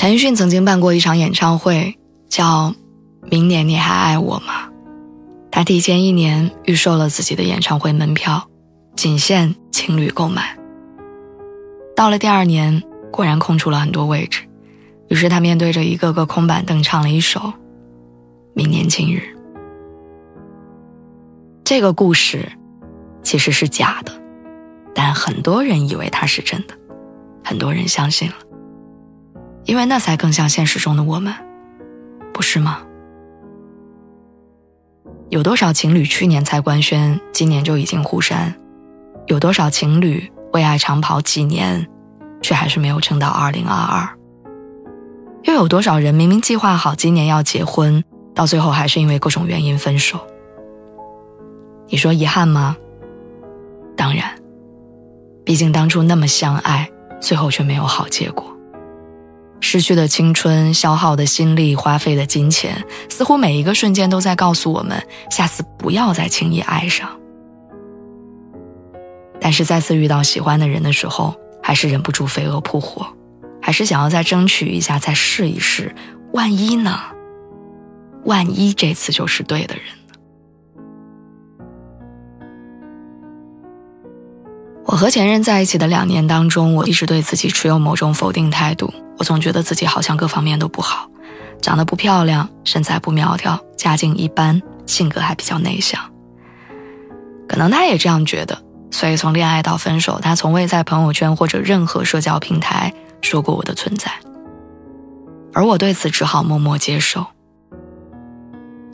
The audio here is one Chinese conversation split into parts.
陈奕迅曾经办过一场演唱会，叫《明年你还爱我吗》。他提前一年预售了自己的演唱会门票，仅限情侣购买。到了第二年，果然空出了很多位置，于是他面对着一个个空板凳唱了一首《明年今日》。这个故事其实是假的，但很多人以为它是真的，很多人相信了。因为那才更像现实中的我们，不是吗？有多少情侣去年才官宣，今年就已经互删？有多少情侣为爱长跑几年，却还是没有撑到二零二二？又有多少人明明计划好今年要结婚，到最后还是因为各种原因分手？你说遗憾吗？当然，毕竟当初那么相爱，最后却没有好结果。失去的青春、消耗的心力、花费的金钱，似乎每一个瞬间都在告诉我们：下次不要再轻易爱上。但是再次遇到喜欢的人的时候，还是忍不住飞蛾扑火，还是想要再争取一下，再试一试。万一呢？万一这次就是对的人呢？我和前任在一起的两年当中，我一直对自己持有某种否定态度。我总觉得自己好像各方面都不好，长得不漂亮，身材不苗条，家境一般，性格还比较内向。可能他也这样觉得，所以从恋爱到分手，他从未在朋友圈或者任何社交平台说过我的存在。而我对此只好默默接受。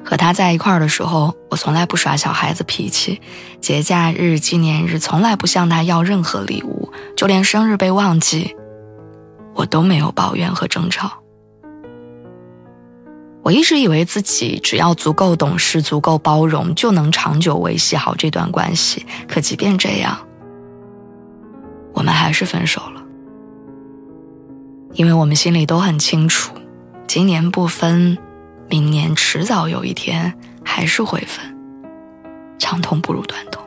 和他在一块儿的时候，我从来不耍小孩子脾气，节假日、纪念日从来不向他要任何礼物，就连生日被忘记。我都没有抱怨和争吵。我一直以为自己只要足够懂事、足够包容，就能长久维系好这段关系。可即便这样，我们还是分手了。因为我们心里都很清楚，今年不分，明年迟早有一天还是会分。长痛不如短痛。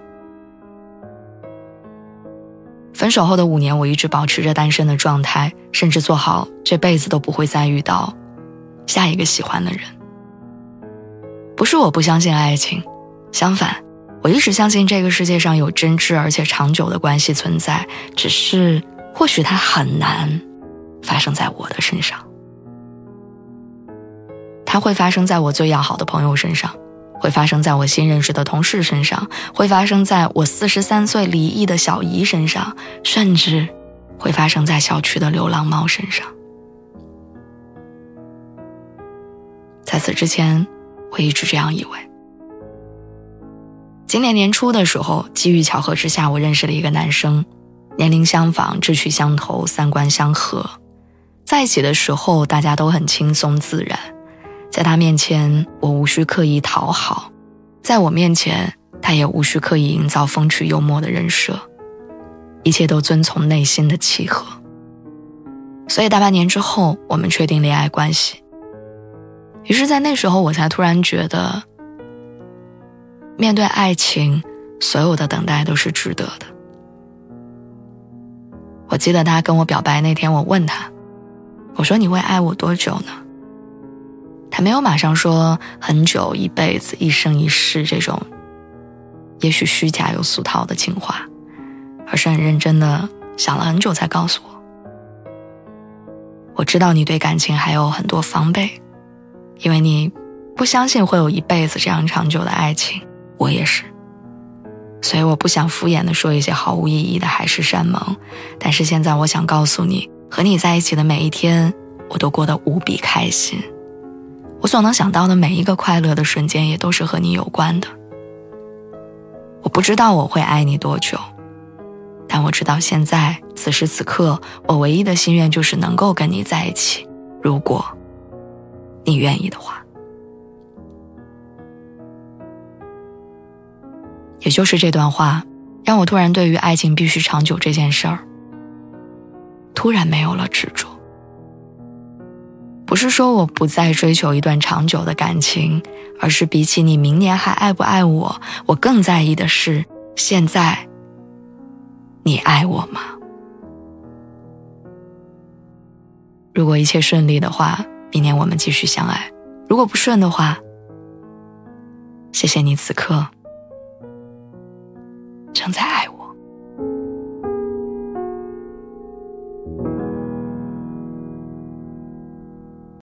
分手后的五年，我一直保持着单身的状态，甚至做好这辈子都不会再遇到下一个喜欢的人。不是我不相信爱情，相反，我一直相信这个世界上有真挚而且长久的关系存在，只是或许它很难发生在我的身上。它会发生在我最要好的朋友身上。会发生在我新认识的同事身上，会发生在我四十三岁离异的小姨身上，甚至会发生在小区的流浪猫身上。在此之前，我一直这样以为。今年年初的时候，机遇巧合之下，我认识了一个男生，年龄相仿，志趣相投，三观相合，在一起的时候，大家都很轻松自然。在他面前，我无需刻意讨好；在我面前，他也无需刻意营造风趣幽默的人设，一切都遵从内心的契合。所以大半年之后，我们确定恋爱关系。于是，在那时候，我才突然觉得，面对爱情，所有的等待都是值得的。我记得他跟我表白那天，我问他：“我说你会爱我多久呢？”他没有马上说很久、一辈子、一生一世这种，也许虚假又俗套的情话，而是很认真的想了很久才告诉我：“我知道你对感情还有很多防备，因为你不相信会有一辈子这样长久的爱情。我也是，所以我不想敷衍的说一些毫无意义的海誓山盟。但是现在我想告诉你，和你在一起的每一天，我都过得无比开心。”我所能想到的每一个快乐的瞬间，也都是和你有关的。我不知道我会爱你多久，但我知道现在此时此刻，我唯一的心愿就是能够跟你在一起。如果你愿意的话，也就是这段话，让我突然对于爱情必须长久这件事儿，突然没有了执着。不是说我不再追求一段长久的感情，而是比起你明年还爱不爱我，我更在意的是现在你爱我吗？如果一切顺利的话，明年我们继续相爱；如果不顺的话，谢谢你此刻正在爱我。